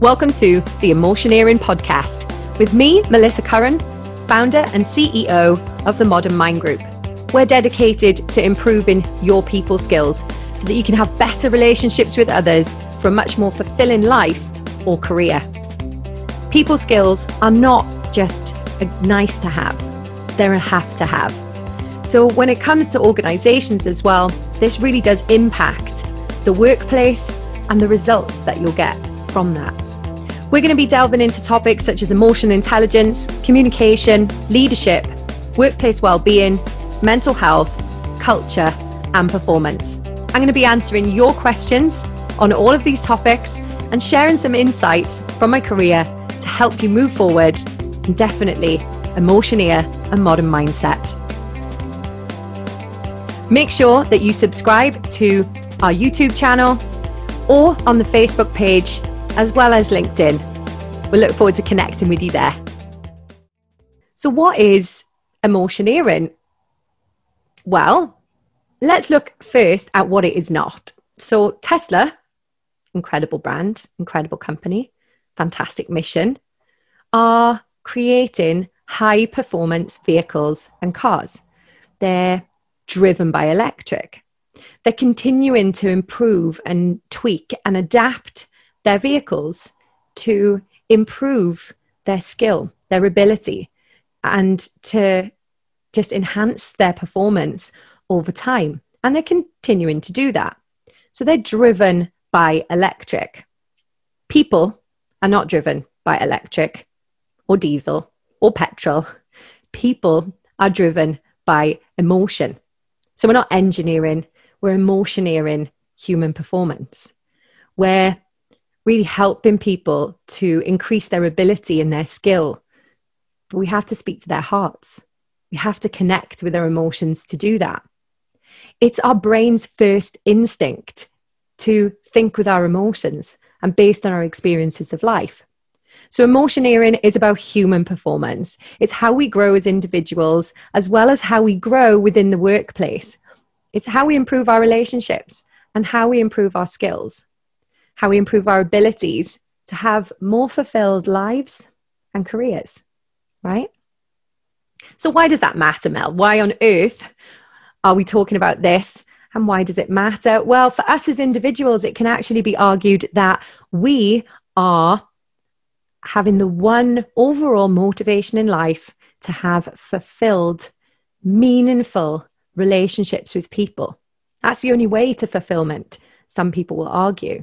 Welcome to the Emotioneering Podcast with me, Melissa Curran, founder and CEO of the Modern Mind Group. We're dedicated to improving your people skills so that you can have better relationships with others for a much more fulfilling life or career. People skills are not just a nice to have, they're a have to have. So when it comes to organizations as well, this really does impact the workplace and the results that you'll get from that. We're going to be delving into topics such as emotional intelligence, communication, leadership, workplace well-being, mental health, culture, and performance. I'm going to be answering your questions on all of these topics and sharing some insights from my career to help you move forward and definitely emotioneer a modern mindset. Make sure that you subscribe to our YouTube channel or on the Facebook page as well as LinkedIn. We look forward to connecting with you there. So, what is emotioneering? Well, let's look first at what it is not. So, Tesla, incredible brand, incredible company, fantastic mission, are creating high performance vehicles and cars. They're driven by electric. They're continuing to improve and tweak and adapt their vehicles to improve their skill, their ability, and to just enhance their performance over time. And they're continuing to do that. So they're driven by electric. People are not driven by electric or diesel or petrol. People are driven by emotion. So we're not engineering, we're emotioneering human performance. We're really helping people to increase their ability and their skill. But we have to speak to their hearts. We have to connect with their emotions to do that. It's our brain's first instinct to think with our emotions and based on our experiences of life. So, emotioneering is about human performance. It's how we grow as individuals, as well as how we grow within the workplace. It's how we improve our relationships and how we improve our skills, how we improve our abilities to have more fulfilled lives and careers, right? So, why does that matter, Mel? Why on earth are we talking about this? And why does it matter? Well, for us as individuals, it can actually be argued that we are having the one overall motivation in life to have fulfilled, meaningful relationships with people. That's the only way to fulfillment, some people will argue.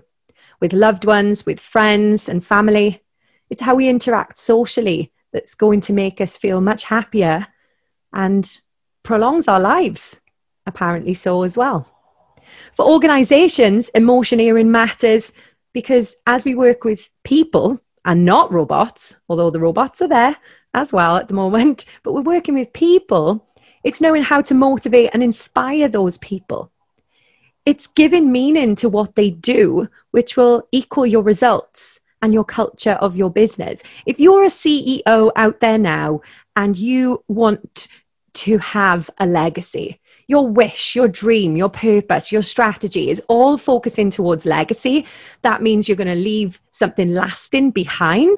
With loved ones, with friends and family, it's how we interact socially that's going to make us feel much happier and prolongs our lives, apparently so as well. For organizations, emotion emotioneering matters because as we work with people and not robots, although the robots are there as well at the moment, but we're working with people it's knowing how to motivate and inspire those people. It's giving meaning to what they do, which will equal your results and your culture of your business. If you're a CEO out there now and you want to have a legacy, your wish, your dream, your purpose, your strategy is all focusing towards legacy, that means you're going to leave something lasting behind,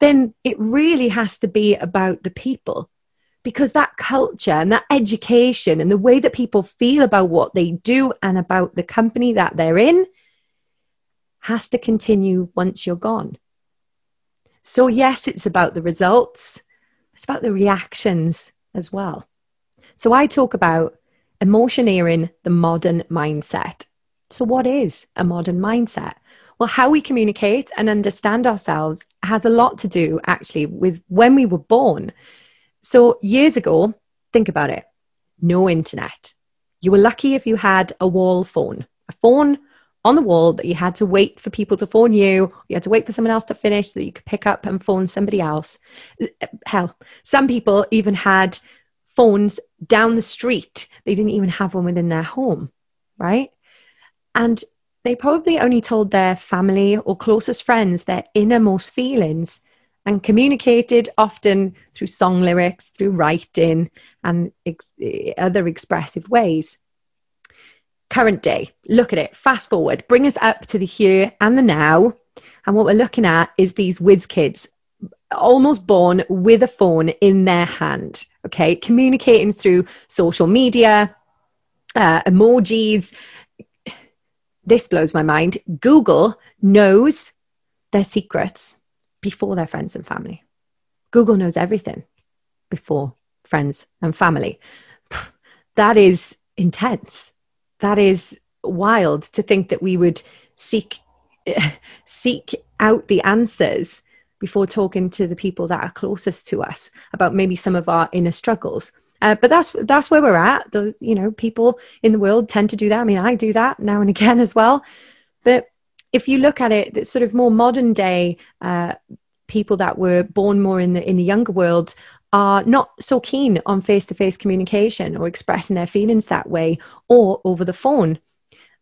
then it really has to be about the people because that culture and that education and the way that people feel about what they do and about the company that they're in has to continue once you're gone. So, yes, it's about the results, it's about the reactions as well. So, I talk about emotioneering the modern mindset. So, what is a modern mindset? Well, how we communicate and understand ourselves has a lot to do actually with when we were born so years ago, think about it no internet. You were lucky if you had a wall phone, a phone on the wall that you had to wait for people to phone you. You had to wait for someone else to finish so that you could pick up and phone somebody else. Hell, some people even had phones down the street. They didn't even have one within their home, right? And they probably only told their family or closest friends their innermost feelings and communicated often through song lyrics, through writing, and ex- other expressive ways. Current day, look at it, fast forward, bring us up to the here and the now. And what we're looking at is these whiz kids almost born with a phone in their hand, okay, communicating through social media, uh, emojis. This blows my mind. Google knows their secrets before their friends and family. Google knows everything before friends and family. That is intense. That is wild to think that we would seek seek out the answers before talking to the people that are closest to us about maybe some of our inner struggles. Uh, but that's that's where we're at. Those you know people in the world tend to do that. I mean, I do that now and again as well. But if you look at it, sort of more modern day uh, people that were born more in the in the younger world are not so keen on face-to-face communication or expressing their feelings that way or over the phone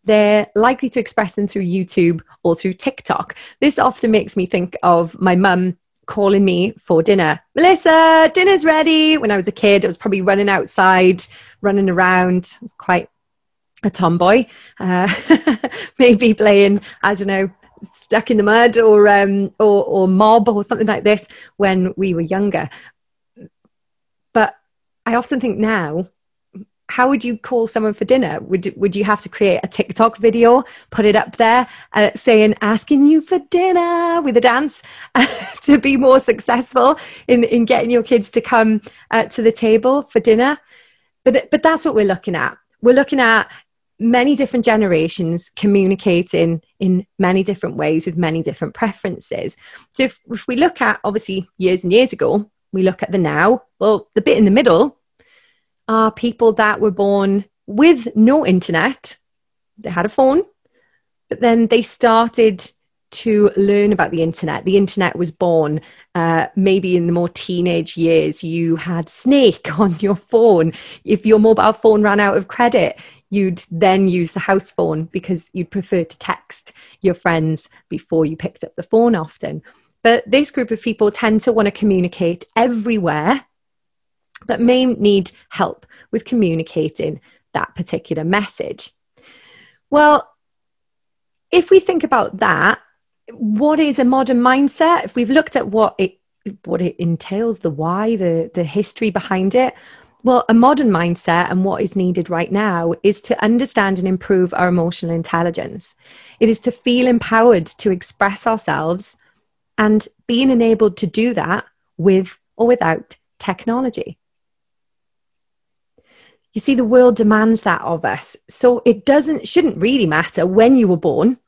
they're likely to express them through YouTube or through TikTok. This often makes me think of my mum calling me for dinner. Melissa, dinner's ready. When I was a kid, I was probably running outside, running around. I was quite a tomboy, uh, maybe playing, I don't know, stuck in the mud or, um, or, or mob or something like this when we were younger. But I often think now, how would you call someone for dinner? Would would you have to create a TikTok video, put it up there, uh, saying asking you for dinner with a dance to be more successful in in getting your kids to come uh, to the table for dinner? But but that's what we're looking at. We're looking at many different generations communicating in many different ways with many different preferences. So if, if we look at obviously years and years ago, we look at the now. Well, the bit in the middle are people that were born with no internet. They had a phone, but then they started to learn about the internet. The internet was born uh, maybe in the more teenage years. You had Snake on your phone. If your mobile phone ran out of credit, you'd then use the house phone because you'd prefer to text your friends before you picked up the phone often. But this group of people tend to want to communicate everywhere, but may need help with communicating that particular message. Well, if we think about that, what is a modern mindset? If we've looked at what it what it entails, the why, the the history behind it, well, a modern mindset and what is needed right now is to understand and improve our emotional intelligence. It is to feel empowered to express ourselves and being enabled to do that with or without technology. You see, the world demands that of us. So it doesn't, shouldn't really matter when you were born.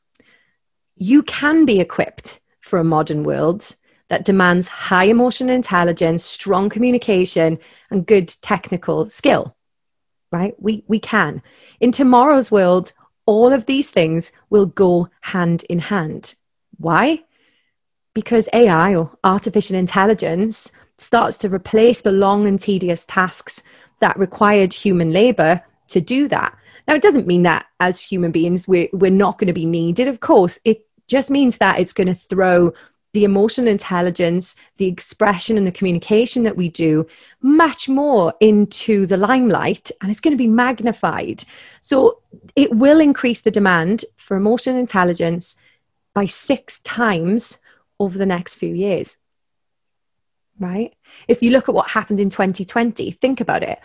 You can be equipped for a modern world that demands high emotional intelligence, strong communication, and good technical skill. Right? We, we can. In tomorrow's world, all of these things will go hand in hand. Why? Because AI or artificial intelligence starts to replace the long and tedious tasks that required human labor to do that. Now, it doesn't mean that as human beings we're, we're not going to be needed, of course. It just means that it's going to throw the emotional intelligence, the expression and the communication that we do much more into the limelight and it's going to be magnified. So it will increase the demand for emotional intelligence by six times over the next few years. Right? If you look at what happened in 2020, think about it.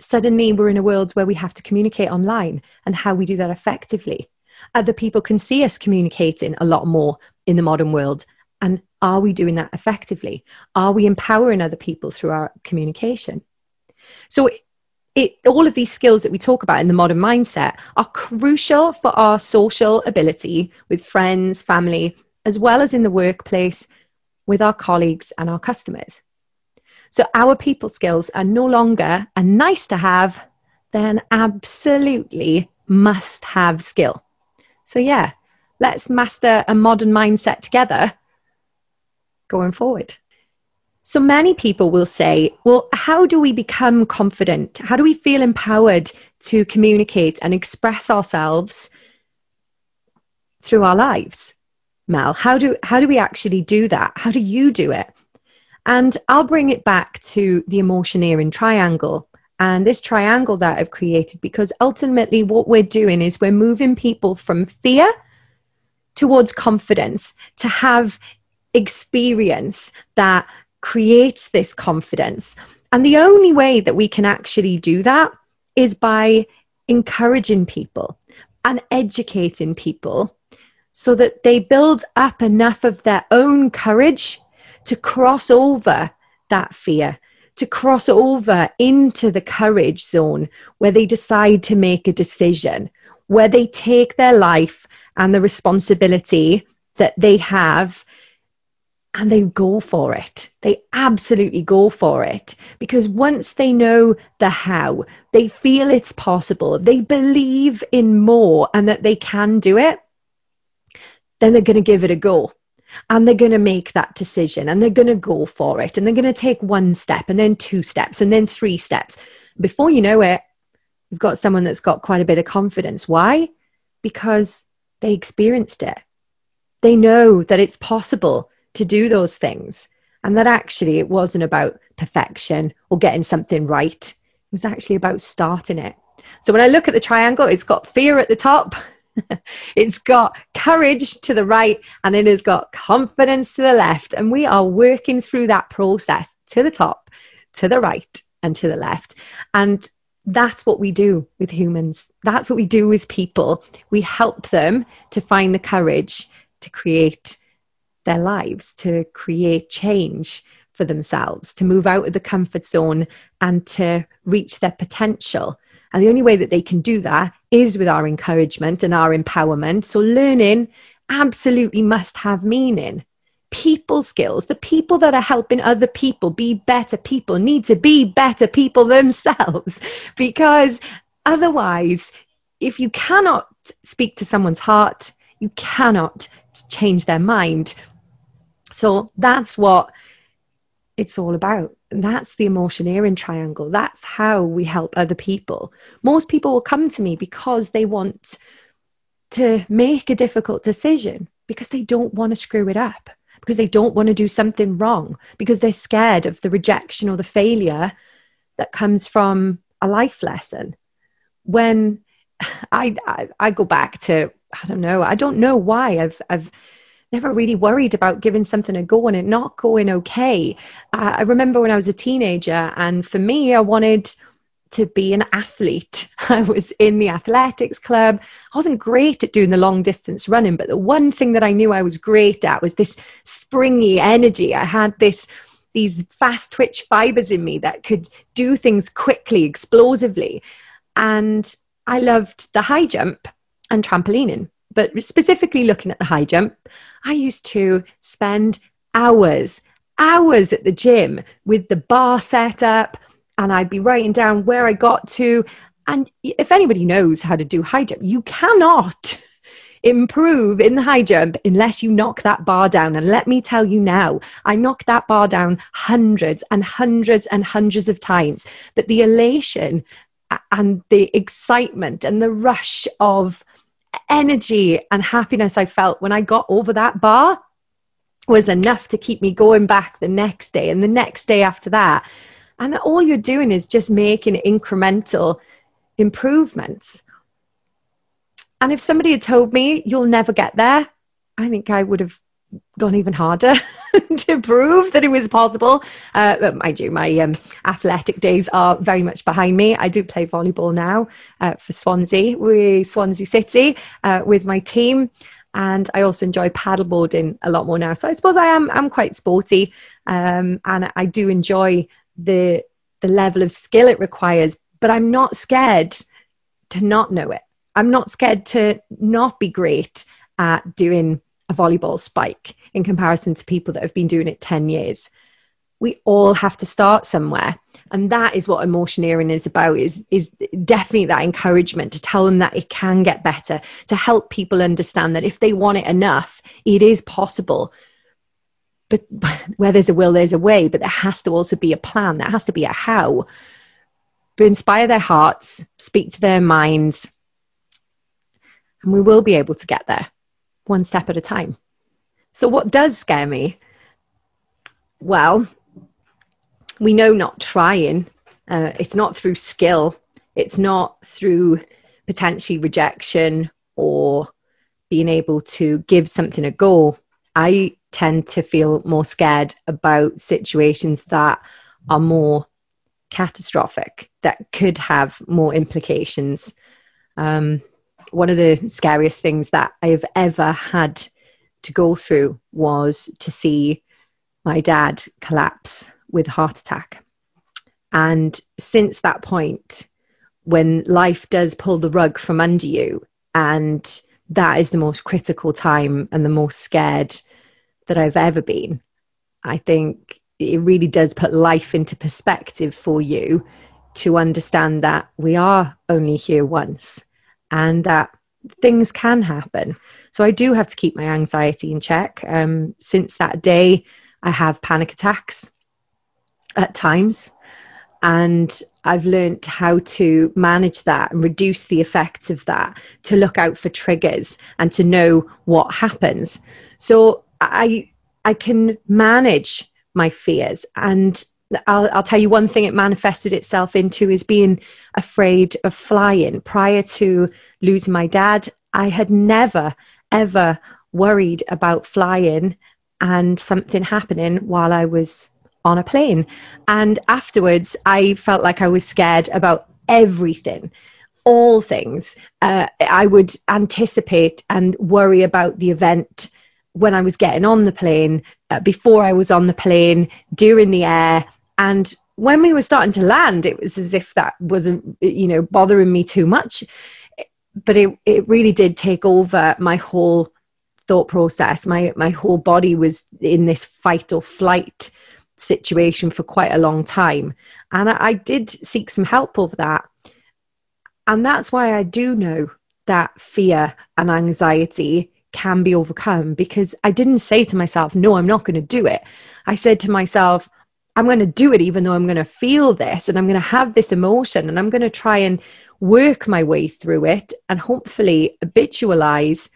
Suddenly we're in a world where we have to communicate online and how we do that effectively. Other people can see us communicating a lot more in the modern world and are we doing that effectively? Are we empowering other people through our communication? So it, it, all of these skills that we talk about in the modern mindset are crucial for our social ability with friends, family, as well as in the workplace with our colleagues and our customers. So our people skills are no longer a nice to have, they're an absolutely must have skill. So yeah, let's master a modern mindset together going forward. So many people will say, well, how do we become confident? How do we feel empowered to communicate and express ourselves through our lives? Mel, how do, how do we actually do that? How do you do it? And I'll bring it back to the emotioneering triangle and this triangle that I've created because ultimately what we're doing is we're moving people from fear towards confidence, to have experience that creates this confidence. And the only way that we can actually do that is by encouraging people and educating people so that they build up enough of their own courage to cross over that fear, to cross over into the courage zone where they decide to make a decision, where they take their life and the responsibility that they have and they go for it. They absolutely go for it because once they know the how, they feel it's possible, they believe in more and that they can do it, then they're going to give it a go. And they're going to make that decision and they're going to go for it and they're going to take one step and then two steps and then three steps. Before you know it, you've got someone that's got quite a bit of confidence. Why? Because they experienced it. They know that it's possible to do those things and that actually it wasn't about perfection or getting something right. It was actually about starting it. So when I look at the triangle, it's got fear at the top, it's got courage to the right, and it has got confidence to the left. And we are working through that process to the top, to the right, and to the left. And that's what we do with humans. That's what we do with people. We help them to find the courage to create their lives, to create change for themselves, to move out of the comfort zone and to reach their potential. And the only way that they can do that is with our encouragement and our empowerment. So learning absolutely must have meaning. People skills, the people that are helping other people be better people need to be better people themselves because otherwise, if you cannot speak to someone's heart, you cannot change their mind. So that's what it's all about. And that's the emotioneering triangle. That's how we help other people. Most people will come to me because they want to make a difficult decision because they don't want to screw it up, because they don't want to do something wrong, because they're scared of the rejection or the failure that comes from a life lesson. When I, I, I go back to I don't know I don't know why I've I've never really worried about giving something a go and it not going okay. Uh, I remember when I was a teenager, and for me, I wanted to be an athlete. I was in the athletics club. I wasn't great at doing the long distance running, but the one thing that I knew I was great at was this springy energy. I had this these fast twitch fibers in me that could do things quickly, explosively. And I loved the high jump and trampolining, but specifically looking at the high jump, I used to spend hours, hours at the gym with the bar set up, and I'd be writing down where I got to. And if anybody knows how to do high jump, you cannot improve in the high jump unless you knock that bar down. And let me tell you now, I knocked that bar down hundreds and hundreds and hundreds of times. But the elation and the excitement and the rush of energy and happiness I felt when I got over that bar was enough to keep me going back the next day and the next day after that. And all you're doing is just making incremental improvements. And if somebody had told me you'll never get there, I think I would have gone even harder to prove that it was possible. Uh, I do. My um, athletic days are very much behind me. I do play volleyball now uh, for Swansea, with Swansea City, uh, with my team. And I also enjoy paddleboarding a lot more now. So I suppose I am I'm quite sporty, um, and I do enjoy the the level of skill it requires. But I'm not scared to not know it. I'm not scared to not be great at doing a volleyball spike in comparison to people that have been doing it 10 years. We all have to start somewhere. And that is what emotioneering is about is, is definitely that encouragement to tell them that it can get better, to help people understand that if they want it enough, it is possible. But where there's a will, there's a way. But there has to also be a plan. There has to be a how. But inspire their hearts, speak to their minds, and we will be able to get there one step at a time. So, what does scare me? Well, we know not trying. Uh, it's not through skill. It's not through potentially rejection or being able to give something a go, I tend to feel more scared about situations that are more catastrophic, that could have more implications. Um, one of the scariest things that I've ever had to go through was to see my dad collapse with a heart attack. And since that point, when life does pull the rug from under you, and that is the most critical time and the most scared that I've ever been, I think it really does put life into perspective for you to understand that we are only here once and that things can happen. So I do have to keep my anxiety in check. Um, since that day, I have panic attacks at times. And I've learned how to manage that and reduce the effects of that, to look out for triggers and to know what happens. So I I can manage my fears and I'll, I'll, tell you one thing it manifested itself into is being afraid of flying. Prior to losing my dad, I had never, ever worried about flying and something happening while I was on a plane. And afterwards, I felt like I was scared about everything, all things. Uh, I would anticipate and worry about the event when I was getting on the plane, uh, before I was on the plane, during the air. And when we were starting to land, it was as if that wasn't, you know, bothering me too much. But it, it really did take over my whole thought process. My my whole body was in this fight or flight situation for quite a long time. And I, I did seek some help over that. And that's why I do know that fear and anxiety can be overcome because I didn't say to myself, no, I'm not going to do it. I said to myself, I'm going to do it even though I'm going to feel this and I'm going to have this emotion and I'm going to try and work my way through it and hopefully habitualize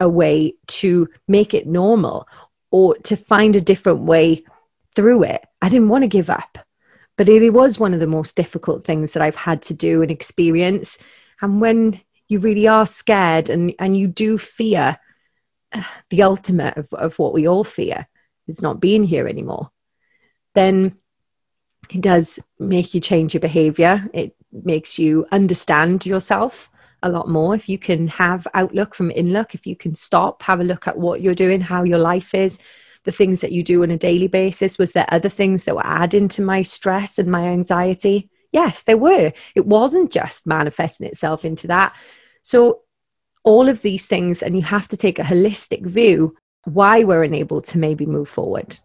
a way to make it normal or to find a different way through it. I didn't want to give up, but it was one of the most difficult things that I've had to do and experience. And when you really are scared and, and you do fear the ultimate of, of what we all fear is not being here anymore, then it does make you change your behavior. It makes you understand yourself a lot more. If you can have outlook from inlook, if you can stop, have a look at what you're doing, how your life is, the things that you do on a daily basis? Was there other things that were adding to my stress and my anxiety? Yes, there were. It wasn't just manifesting itself into that. So, all of these things, and you have to take a holistic view why we're unable to maybe move forward.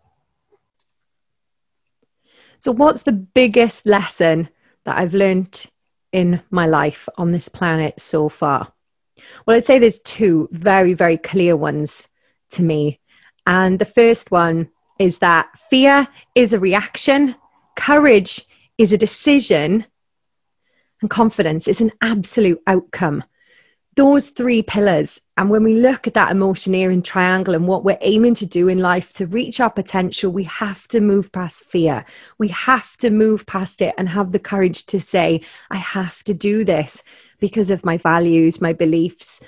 So, what's the biggest lesson that I've learned in my life on this planet so far? Well, I'd say there's two very, very clear ones to me. And the first one is that fear is a reaction, courage is a decision, and confidence is an absolute outcome. Those three pillars. And when we look at that emotioneering triangle and what we're aiming to do in life to reach our potential, we have to move past fear. We have to move past it and have the courage to say, I have to do this because of my values, my beliefs,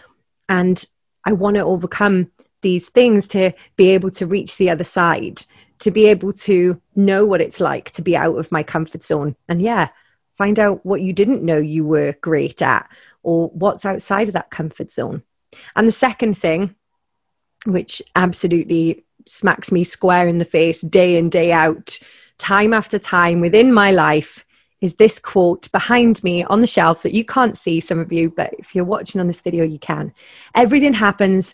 and I want to overcome these things to be able to reach the other side, to be able to know what it's like to be out of my comfort zone. And yeah, find out what you didn't know you were great at or what's outside of that comfort zone. And the second thing, which absolutely smacks me square in the face day in, day out, time after time within my life, is this quote behind me on the shelf that you can't see, some of you, but if you're watching on this video, you can. Everything happens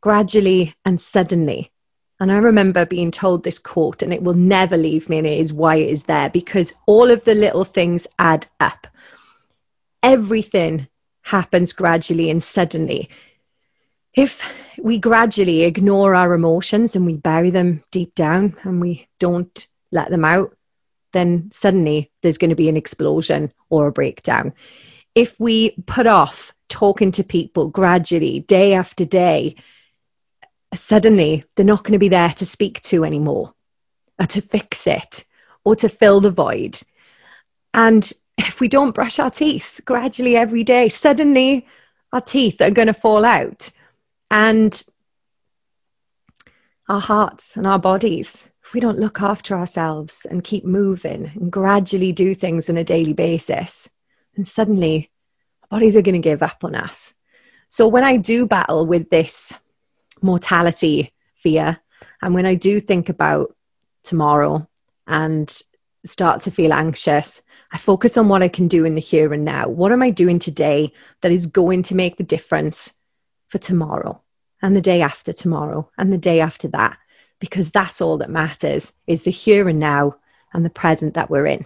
gradually and suddenly. And I remember being told this quote, and it will never leave me, and it is why it is there because all of the little things add up. Everything happens gradually and suddenly. If we gradually ignore our emotions and we bury them deep down and we don't let them out, then suddenly there's going to be an explosion or a breakdown. If we put off talking to people gradually, day after day, suddenly they're not going to be there to speak to anymore or to fix it or to fill the void. And if we don't brush our teeth gradually every day, suddenly our teeth are going to fall out. And our hearts and our bodies, if we don't look after ourselves and keep moving and gradually do things on a daily basis, then suddenly our bodies are going to give up on us. So when I do battle with this mortality fear, and when I do think about tomorrow and start to feel anxious, I focus on what I can do in the here and now. What am I doing today that is going to make the difference for tomorrow and the day after tomorrow and the day after that? Because that's all that matters is the here and now and the present that we're in.